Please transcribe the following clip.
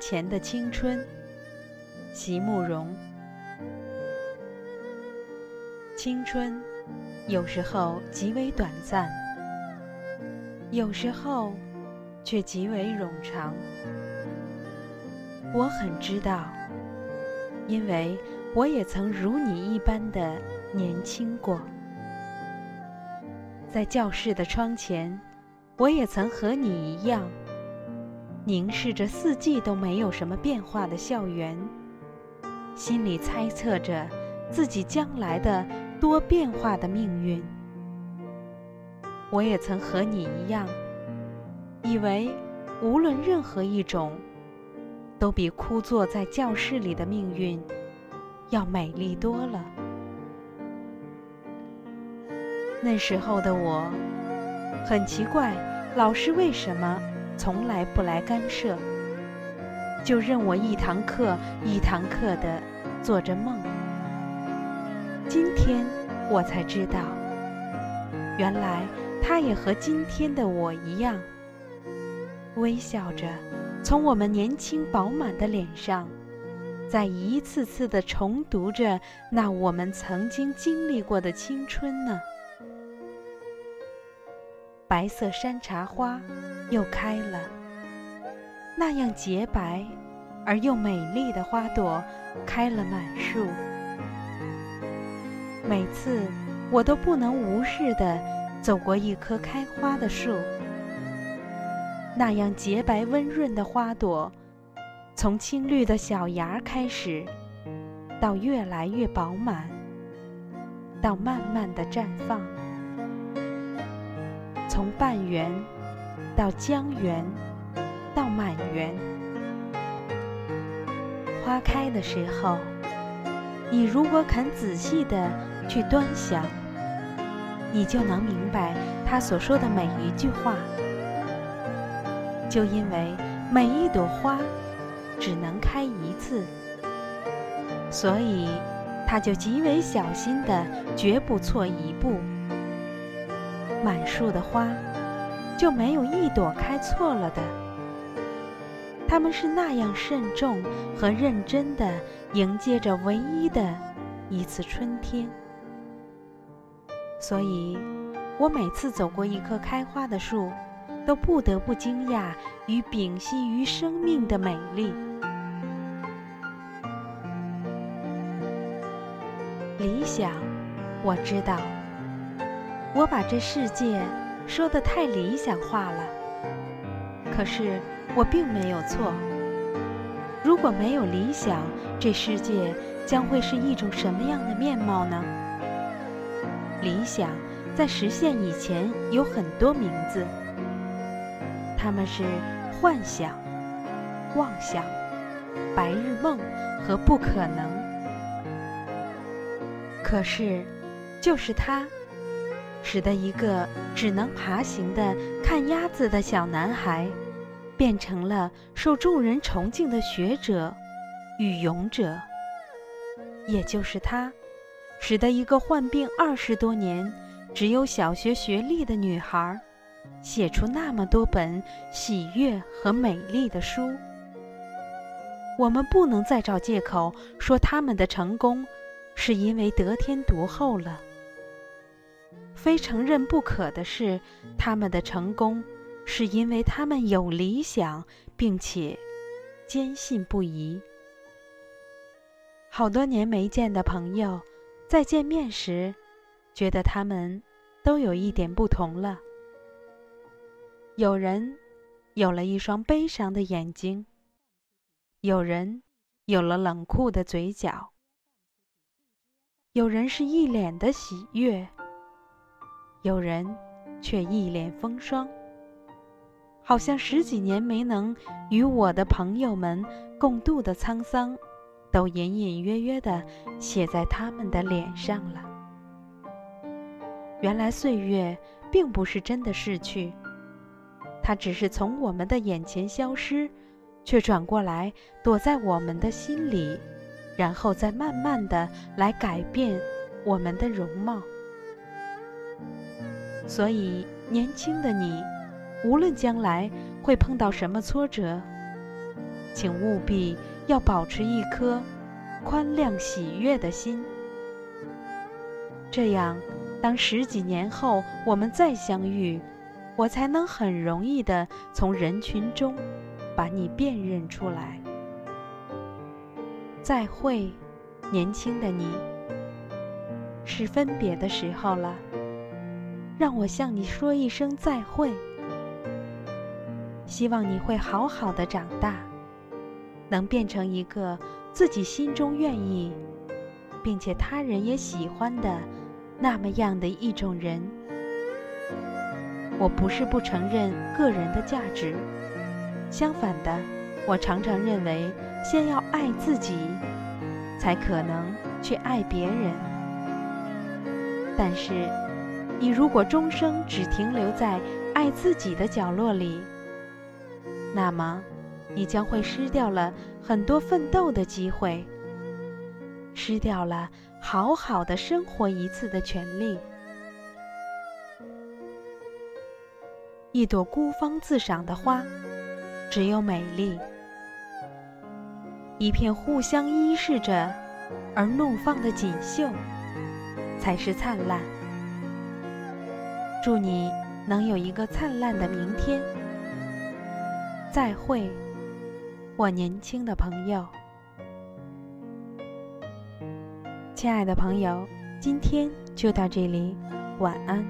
前的青春，席慕容。青春有时候极为短暂，有时候却极为冗长。我很知道，因为我也曾如你一般的年轻过。在教室的窗前，我也曾和你一样。凝视着四季都没有什么变化的校园，心里猜测着自己将来的多变化的命运。我也曾和你一样，以为无论任何一种，都比枯坐在教室里的命运要美丽多了。那时候的我，很奇怪，老师为什么？从来不来干涉，就任我一堂课一堂课的做着梦。今天我才知道，原来他也和今天的我一样，微笑着从我们年轻饱满的脸上，在一次次的重读着那我们曾经经历过的青春呢。白色山茶花又开了，那样洁白而又美丽的花朵开了满树。每次我都不能无视地走过一棵开花的树，那样洁白温润的花朵，从青绿的小芽开始，到越来越饱满，到慢慢的绽放。从半圆到江圆，到满圆。花开的时候，你如果肯仔细的去端详，你就能明白他所说的每一句话。就因为每一朵花只能开一次，所以他就极为小心的，绝不错一步。满树的花，就没有一朵开错了的。他们是那样慎重和认真的迎接着唯一的一次春天。所以，我每次走过一棵开花的树，都不得不惊讶与屏息于生命的美丽。理想，我知道。我把这世界说得太理想化了，可是我并没有错。如果没有理想，这世界将会是一种什么样的面貌呢？理想在实现以前有很多名字，他们是幻想、妄想、白日梦和不可能。可是，就是它。使得一个只能爬行的看鸭子的小男孩，变成了受众人崇敬的学者与勇者。也就是他，使得一个患病二十多年、只有小学学历的女孩，写出那么多本喜悦和美丽的书。我们不能再找借口说他们的成功，是因为得天独厚了。非承认不可的是，他们的成功，是因为他们有理想，并且坚信不疑。好多年没见的朋友，在见面时，觉得他们都有一点不同了。有人有了一双悲伤的眼睛，有人有了冷酷的嘴角，有人是一脸的喜悦。有人却一脸风霜，好像十几年没能与我的朋友们共度的沧桑，都隐隐约约地写在他们的脸上了。原来岁月并不是真的逝去，它只是从我们的眼前消失，却转过来躲在我们的心里，然后再慢慢的来改变我们的容貌。所以，年轻的你，无论将来会碰到什么挫折，请务必要保持一颗宽谅喜悦的心。这样，当十几年后我们再相遇，我才能很容易的从人群中把你辨认出来。再会，年轻的你。是分别的时候了，让我向你说一声再会。希望你会好好的长大，能变成一个自己心中愿意，并且他人也喜欢的那么样的一种人。我不是不承认个人的价值，相反的，我常常认为，先要爱自己，才可能去爱别人。但是，你如果终生只停留在爱自己的角落里，那么你将会失掉了很多奋斗的机会，失掉了好好的生活一次的权利。一朵孤芳自赏的花，只有美丽；一片互相依视着而怒放的锦绣。才是灿烂。祝你能有一个灿烂的明天。再会，我年轻的朋友。亲爱的朋友，今天就到这里，晚安。